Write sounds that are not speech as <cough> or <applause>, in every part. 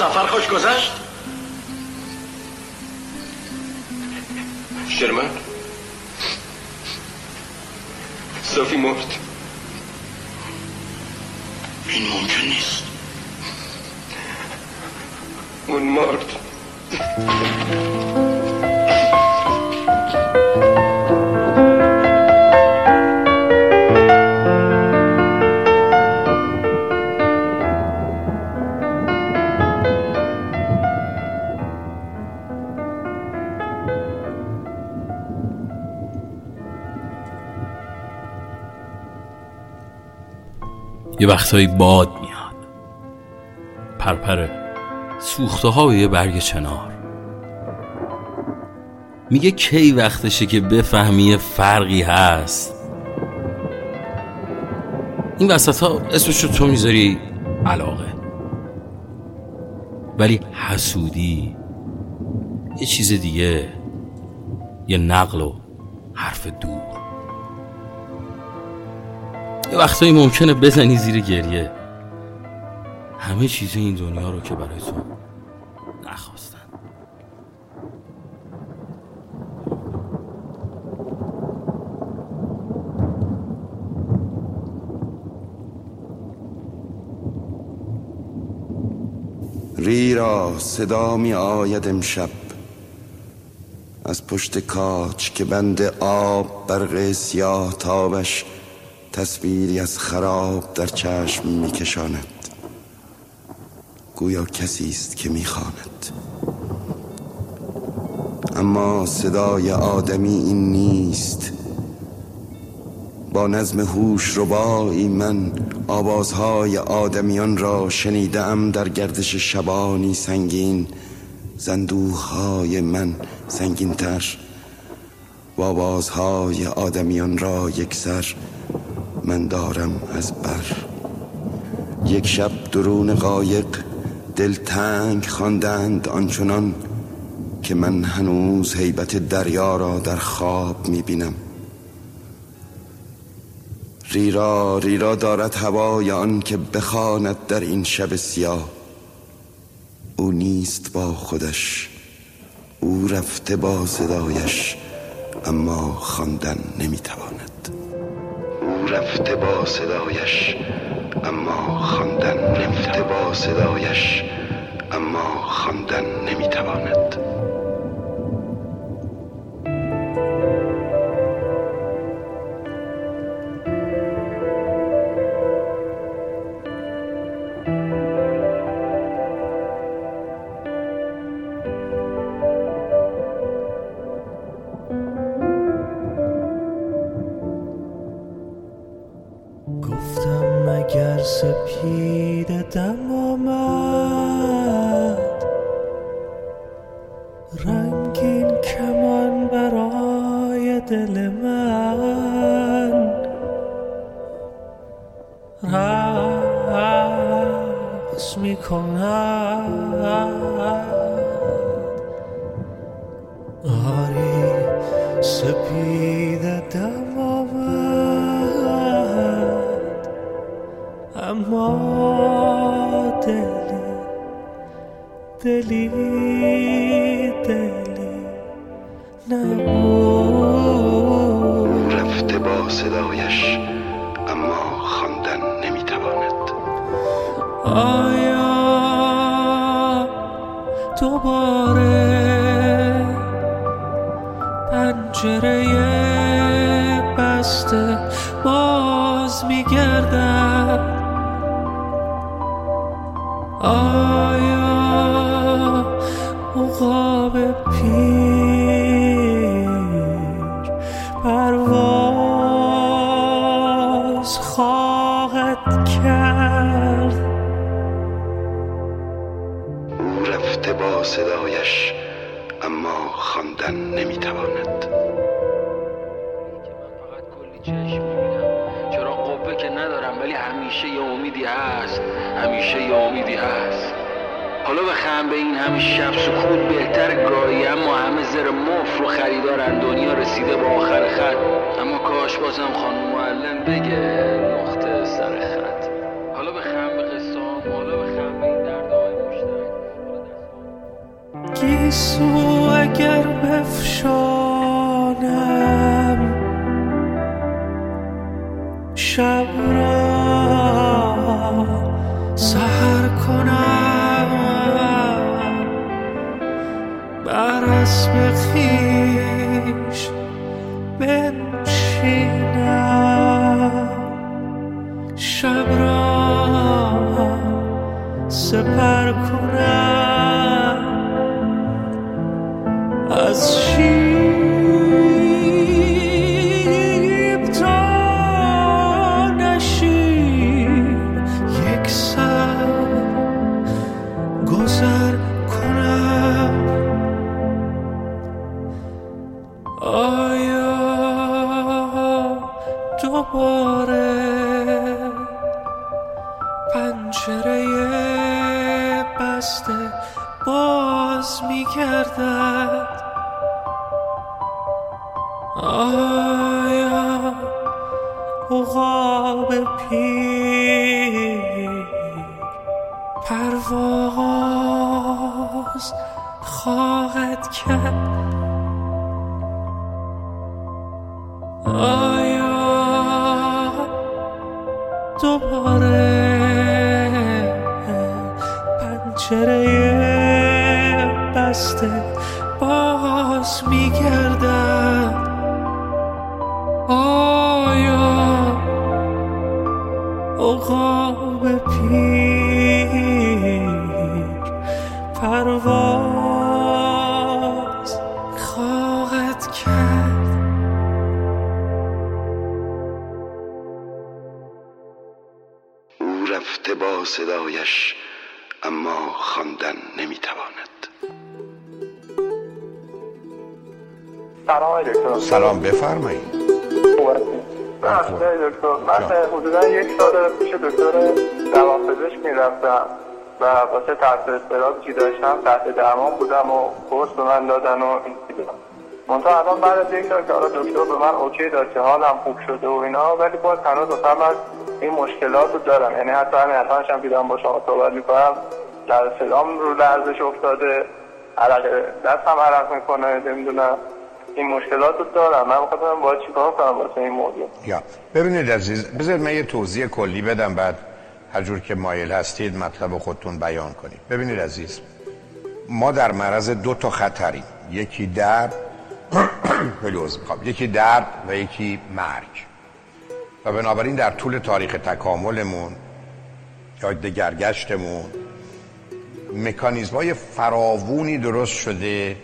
سفر خوش گذشت. یه وقتایی باد میاد. پرپره سوخته ها و یه برگ چنار. میگه کی وقتشه که بفهمی یه فرقی هست. این وسط ها اسمشو تو می‌ذاری علاقه. ولی حسودی یه چیز دیگه یه نقل و حرف دور. یه وقتایی ممکنه بزنی زیر گریه. همه چیز این دنیا رو که برای تو نخواستن. ریرا صدا می آید امشب. از پشت کاچ که بند آب برق سیاه تابش تصویری از خراب در چشم می کشاند گویا کسی است که می خاند. اما صدای آدمی این نیست. با نظم هوش ربایی من آوازهای آدمیان را شنیدم در گردش شبانی سنگین. زندوهای من سنگین تر و آوازهای آدمیان را یکسر. من دارم از بر. یک شب درون قایق دل تنگ خواندند آنچنان که من هنوز حیبت دریا را در خواب می‌بینم. ریرا ریرا دارد هوای آن که بخواند در این شب سیاه. او نیست با خودش او رفته با صدایش اما خواندن نمی‌تواند. رفته با صدایش اما خواندن رفته با صدایش اما خواندن نمی‌تواند. رقص می آری سپید دم آمد اما دلی دلی دلی نبود. رفته با صدایش اما آیا دوباره پنجره بسته باز میگردد آیا امیدی هست همیشه یه امیدی هست. حالا بخم به این همه شب سکوت بهتر گاهی اما همه زر مف رو خریدارن. دنیا رسیده به آخر خط. اما کاش بازم خانم معلم بگه نقطه سر خط. حالا بخم به قصه حالا بخم به این دردهای مشترک. گیسو اگر بفشانم شب را خویش بنشینم. شب را سپر کنم پنجره بسته باز میگردد آیا عقاب پیر باز میگردد آیا عقاب پیر سلام سلام بفرمایید. آقای دکتر. من حدودا یک سال پیش دکتر روانپزشک می‌رفتم و واسه ترس اضطرابی که داشتم؟ تحت درمان بودم و قرص به من دادن و این چیزا منتها الان بعد از یک سال که دکتر به من اوکی داد که حالم خوب شده و اینا ولی باز هنوز مثلا من این مشکلات رو دارم. یعنی حتی همین الانش هم که دارم با شما صحبت می‌کنم. در صدام رو لرزش افتاده عرق دستم عرق می‌کنه نمی‌دونم. این مشکلات رو دارم. من می‌خواستم باید چیکار کنم واسه این موضوع یا. ببینید عزیز بذارید من یه توضیح کلی بدم بعد هر جور که مایل هستید مطلب خودتون بیان کنید. ببینید عزیز ما در معرض دو تا خطریم. یکی درد <coughs> می‌خوام. یکی درد و یکی مرگ. و بنابراین در طول تاریخ تکاملمون یا دگرگشتمون مکانیزم های فراوونی درست شده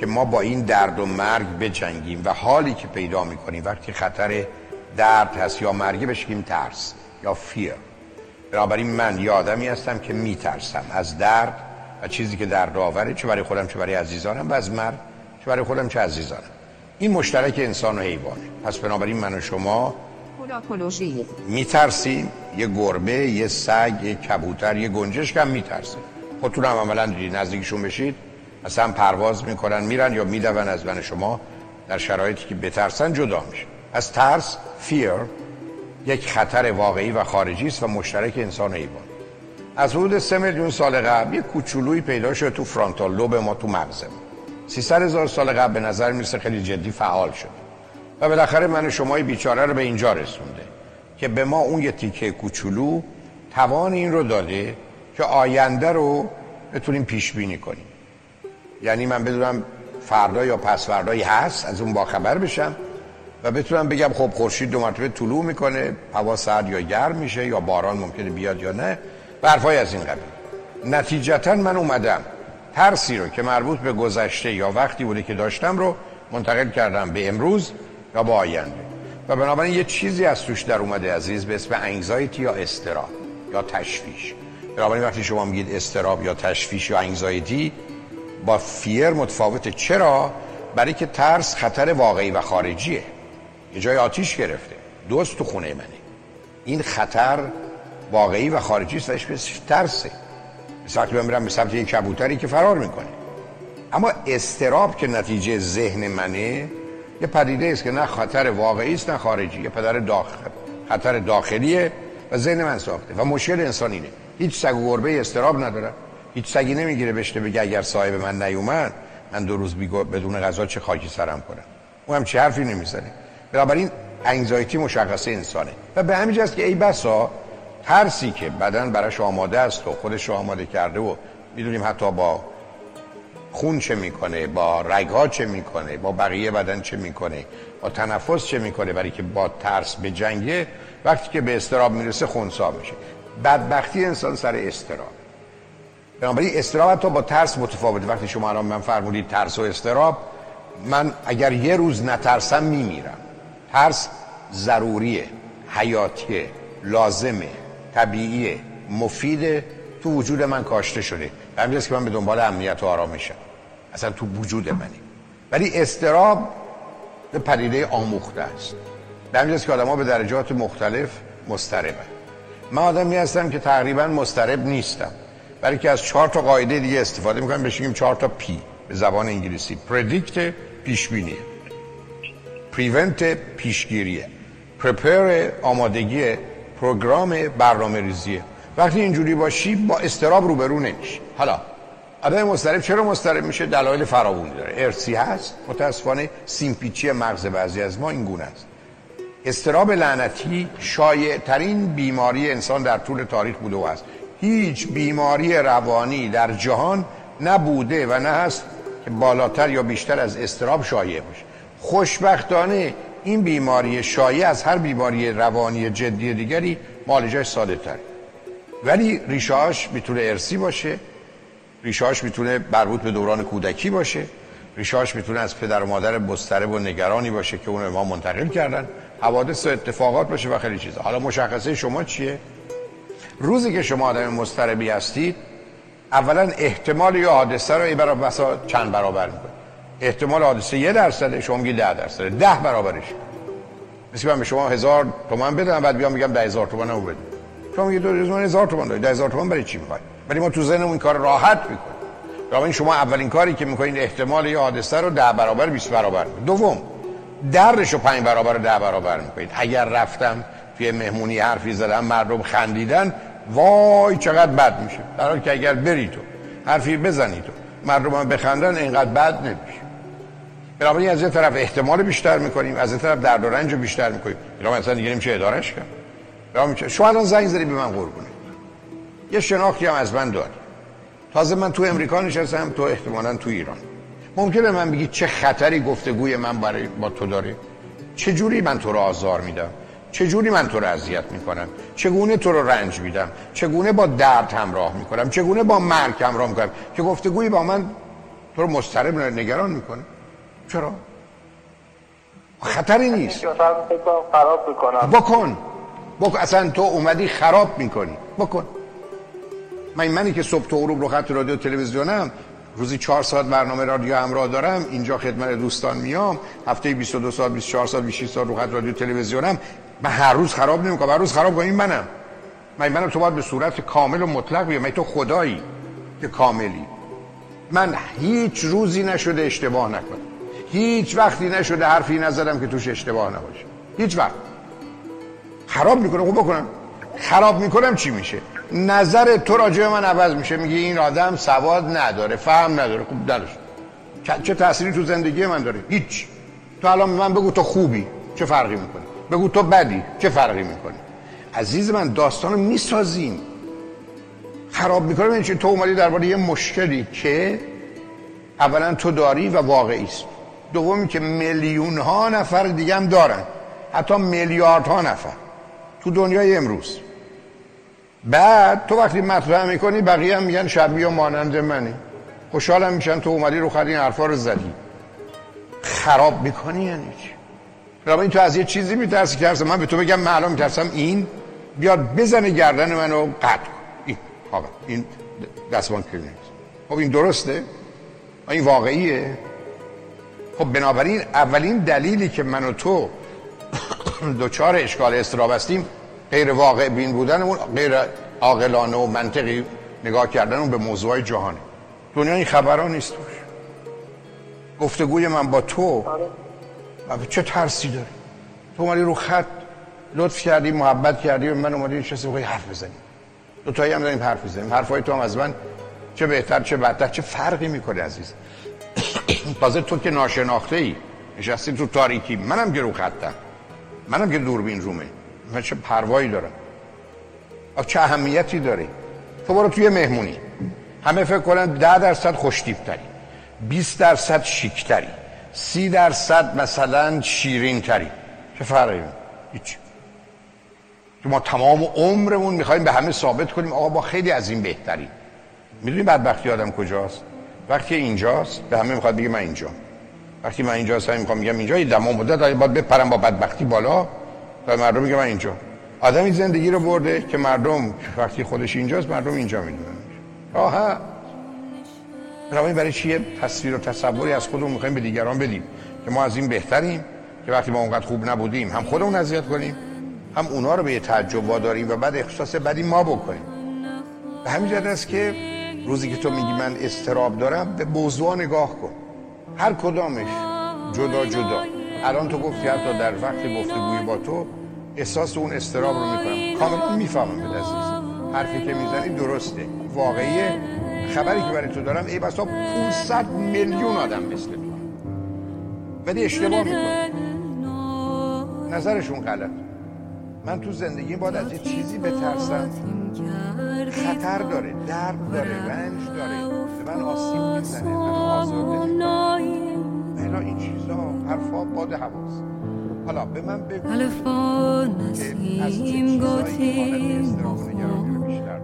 که ما با این درد و مرگ بجنگیم و حالی که پیدا می‌کنیم. وقتی خطر درد هست یا مرگی بشیم ترس یا فیر بنابراین من یه آدمی هستم که میترسم از درد و چیزی که درد آوره چه برای خودم چه برای عزیزانم و از مرگ چه برای خودم چه عزیزانم. این مشترک انسان و حیوانه پس بنابراین من و شما میترسیم. یه گربه یه سگ یه کبوتر یه گنجشک هم میترسه خودتون هم عملا نزدیکشون بشید. اصلا پرواز می‌کنن میرن یا میدون از من شما در شرایطی که بترسن جدا میشه از ترس فیر یک خطر واقعی و خارجی است و مشترک انسان حیوان. از حدود سه میلیون سال قبل یک کوچولویی پیدا شد تو فرانتال لوب ما تو مغزمون 300 هزار سال قبل به نظر می‌رسه خیلی جدی فعال شد. و بالاخره من و شمای بیچاره رو به اینجا رسونده که به ما اون یه تیکه کوچولو توان این رو داده که آینده رو بتونیم پیش بینی کنیم. یعنی من بدونم فردا یا پس فردایی هست از اون باخبر بشم و بتونم بگم خب خورشید دو مرتبه طلوع می‌کنه هوا سرد یا گرم میشه یا باران ممکنه بیاد یا نه برفای از این قبیل. نتیجتا من اومدم. ترسی رو که مربوط به گذشته یا وقتی بوده که داشتم رو منتقل کردم به امروز یا به آینده. و بنابراین یه چیزی از توش در اومده عزیز به اسم انگزایتی یا استراب یا تشویش. بنابراین وقتی شما میگید استراب یا تشویش یا انگزایتی با فیر متفاوته. چرا؟ برای که ترس خطر واقعی و خارجیه. یه جای آتیش گرفته. دوست تو خونه منه. این خطر واقعی و خارجی است و اسمش ترسه. مثل وقتی من میرم به سمت یک کبوتری که فرار می‌کنه. اما استراب که نتیجه ذهن منه یه پدیده است که نه خطر واقعی است نه خارجی. یه پدر داخل خطر داخلیه و ذهن من ساخته. و مشکل انسان اینه. هیچ سگ و گربه استراب نداره. هیچ سگی نمی‌گیره بشته بگه اگر صاحب من نیومد من دو روز بیگو بدون غذا چه خاکی سرم کنم اون هم چه حرفی نمی‌زنه؟ بنابراین انگزایتی مشخصه انسانه. و به همین جاست که ای بسا ترسی که بدن براش آماده است و خودش آماده کرده و می‌دونیم حتی با خون چه می‌کنه با رگها چه می‌کنه با بقیه بدن چه می‌کنه با تنفس چه می‌کنه برای که با ترس به جنگه وقتی که به استراب می‌رسه خونسا میشه. بدبختی انسان سر استراب بنابراین استراب حتی با ترس متفاوته. وقتی شما الان من فرمودید ترس و استراب من اگر یه روز نترسم میمیرم. ترس ضروریه حیاتیه لازمه طبیعیه مفیده. تو وجود من کاشته شده. و همین که من به دنبال امنیت و آرامشم اصلا تو وجود منی. ولی استراب پدیده آموخته است. به همین که آدم به درجات مختلف مستربن من آدمی هستم که تقریبا مسترب نیستم. برای که از چهار تا قاعده دیگه استفاده می‌کنم بشیم چهار تا پی به زبان انگلیسی. پردیکت پیشبینیه پریونت پیشگیریه. پرپر آمادگی پروگرام برنامه ریزیه وقتی اینجوری باشی با استراب روبرو نمیشی. حالا آدم مسترب چرا مسترب میشه؟ دلایل فراوانی داره. ارسی هست متاسفانه سیمپیچی مغز بعضی از ما این گونه است. استراب لعنتی شایع ترین بیماری انسان در طول تاریخ بوده و است هیچ بیماری روانی در جهان نبوده و نه هست که بالاتر یا بیشتر از استراب شایع باشه. خوشبختانه این بیماری شایع از هر بیماری روانی جدی دیگری معالجش ساده تر ولی ریشهاش می‌تونه ارسی باشه ریشهاش می‌تونه مربوط به دوران کودکی باشه ریشهاش می‌تونه از پدر و مادر مضطرب و نگرانی باشه که اون ما منتقل کردن حوادث و اتفاقات باشه و خیلی چیزا. حالا مشخصه شما چیه؟ روزی که شما آدم مضطربی هستید اولا احتمال یا حادثه رو ای برابر بسا چند برابر می‌کنه احتمال حادثه یه درصده شما میگی ده درصده ده برابرش. مثل من به شما هزار تومن بدم بعد بیام میگم ده هزار تومن رو بده. شما میگی دو هزار تومن داری ده هزار تومن برای چی می‌خوای؟ ولی ما تو ذهنمون این کار راحت می‌کنیم. این شما اولین کاری که می‌کنین احتمال یا حادثه رو ده برابر 20 برابر. می‌کنید دوم درش رو پنج برابر ده برابر می‌کنید. اگر رفتم توی مهمونی حرفی زدم مردم خندیدن وای چقدر بد میشه. در حالی که اگر بری تو حرفی بزنی تو مردم بخندن اینقدر بد نمیشه. بنابراین از یه طرف احتمال بیشتر می‌کنیم از یه طرف درد و رنج بیشتر می‌کنیم. بنابراین اصلا دیگه نمیشه ادارش کرد. شما الان زنگ زدی به من قربونه. یه شناختی هم از من داری تازه من تو امریکا نشستم تو احتمالا تو ایران. ممکنه من بگی چه خطری گفتگوی من برای با تو داره؟ چه جوری من تو رو آزار میدم؟ چجوری من تو رو اذیت می‌کنم؟ چگونه تو رو رنج میدم؟ چگونه با درد همراه می‌کنم؟ چگونه با مرگ همراه می‌کنم؟ که گفتگویی با من تو رو مضطرب نگران می‌کنه. چرا؟ خطری نیست. خراب می‌کنم. بکن. بکن اصلا تو اومدی خراب می‌کنی. بکن. من منی که صبح تو غروب رو خط رادیو تلویزیونم روزی چهار ساعت برنامه رادیو همراه دارم. اینجا خدمت دوستان میام. هفته 22 ساعت 24 ساعت 26 ساعت رو خط رادیو تلویزیونم من هر روز خراب نمی‌کنم هر روز خراب کنم این منم. من منم تو باید به صورت کامل و مطلق بیام من تو خدایی که کاملی. من هیچ روزی نشده اشتباه نکنم. هیچ وقتی نشده حرفی نزدم که توش اشتباه نباشه. هیچ وقت. خراب می‌کنم خوب بکنم. خراب می‌کنم چی میشه؟ نظر تو راجع من عوض میشه. میگه این آدم سواد نداره فهم نداره. خوب دلش چه تأثیری تو زندگی من داره؟ هیچ. تو الان من بگو تو خوبی. چه فرقی می‌کنه؟ بگو تو بدی چه فرقی می‌کنه؟ عزیز من داستان رو می‌سازیم. خراب می‌کنه این تو اومدی درباره یه مشکلی که اولا تو داری و واقعی است. دومی که میلیون ها نفر دیگه هم دارن. حتی میلیارد ها نفر. تو دنیای امروز. بعد تو وقتی مطرح می‌کنی بقیه هم میگن شبیه و مانند منی. خوشحالم میشن تو اومدی رو خرید این حرفا رو زدی. خراب می‌کنی یعنی چی؟ این تو از یه چیزی میترسی که من به تو بگم الان میترسم این بیاد بزنه گردن منو قطع این آقا این دستبان کلینیک خب این درسته؟ این واقعیه؟ خب بنابراین اولین دلیلی که من و تو <coughs> دوچار اشکال استراب هستیم غیر واقع بین بودن غیر عاقلانه و منطقی نگاه کردن اون به موضوع جهانی. دنیا این خبران نیست گفتگوی من با تو چه ترسی داری؟ تو اومدی رو خط لطف کردی محبت کردی و من اومدی چه بخوای حرف بزنیم دو تایی هم داریم حرف بزنیم حرفای تو هم از من چه بهتر چه بدتر چه فرقی می‌کنه عزیز؟ <coughs> تازه تو که ناشناخته ای نشستی تو تاریکی منم که رو خطم. منم که دوربین رومه. من چه پروایی دارم؟ چه اهمیتی داره؟ تو برو توی مهمونی. همه فکر کنن ده درصد خوشتیبتری 20 درصد شیکتری. سی درصد مثلا شیرین تری چه فرقی هیچ. ما تمام عمرمون می‌خوایم به همه ثابت کنیم آقا ما خیلی از این بهتری می‌دونی بدبختی آدم کجاست؟ وقتی اینجاست به همه می‌خواد بگه من اینجا. وقتی من اینجا هستم می‌خوام میگم اینجا. یه دمام بوده باید بپرم با بدبختی بالا تا مردم میگه من اینجا. آدمی زندگی رو برده که مردم وقتی خودش اینجاست مردم اینجا می‌دونن. راحت بنابراین برای چیه تصویر و تصوری از خودمون می‌خوایم به دیگران بدیم؟ که ما از این بهتریم که وقتی ما اونقدر خوب نبودیم هم خودمون اذیت کنیم هم اونا رو به یه تعجب واداریم و بعد احساس بدی ما بکنیم. به همین جهت است که روزی که تو میگی من استراب دارم به موضوع نگاه کن. هر کدامش جدا جدا. الان تو گفتی حتی در وقت گفتگوی با تو احساس اون استراب رو می‌کنم. کاملا می‌فهمم به عزیز. حرفی که می‌زنی درسته. واقعیه. خبری که برای تو دارم ای بسا 500 میلیون آدم مثل تو. ولی اشتباه می‌کنه نظرشون غلط. من تو زندگی باید از یه چیزی بترسم. خطر داره درد داره رنج داره. به من آسیب می‌زنه من اینا این چیزا حرفا باد حواس. حالا به من بگو. که از چه چیزایی و نگرانی رو بیشتر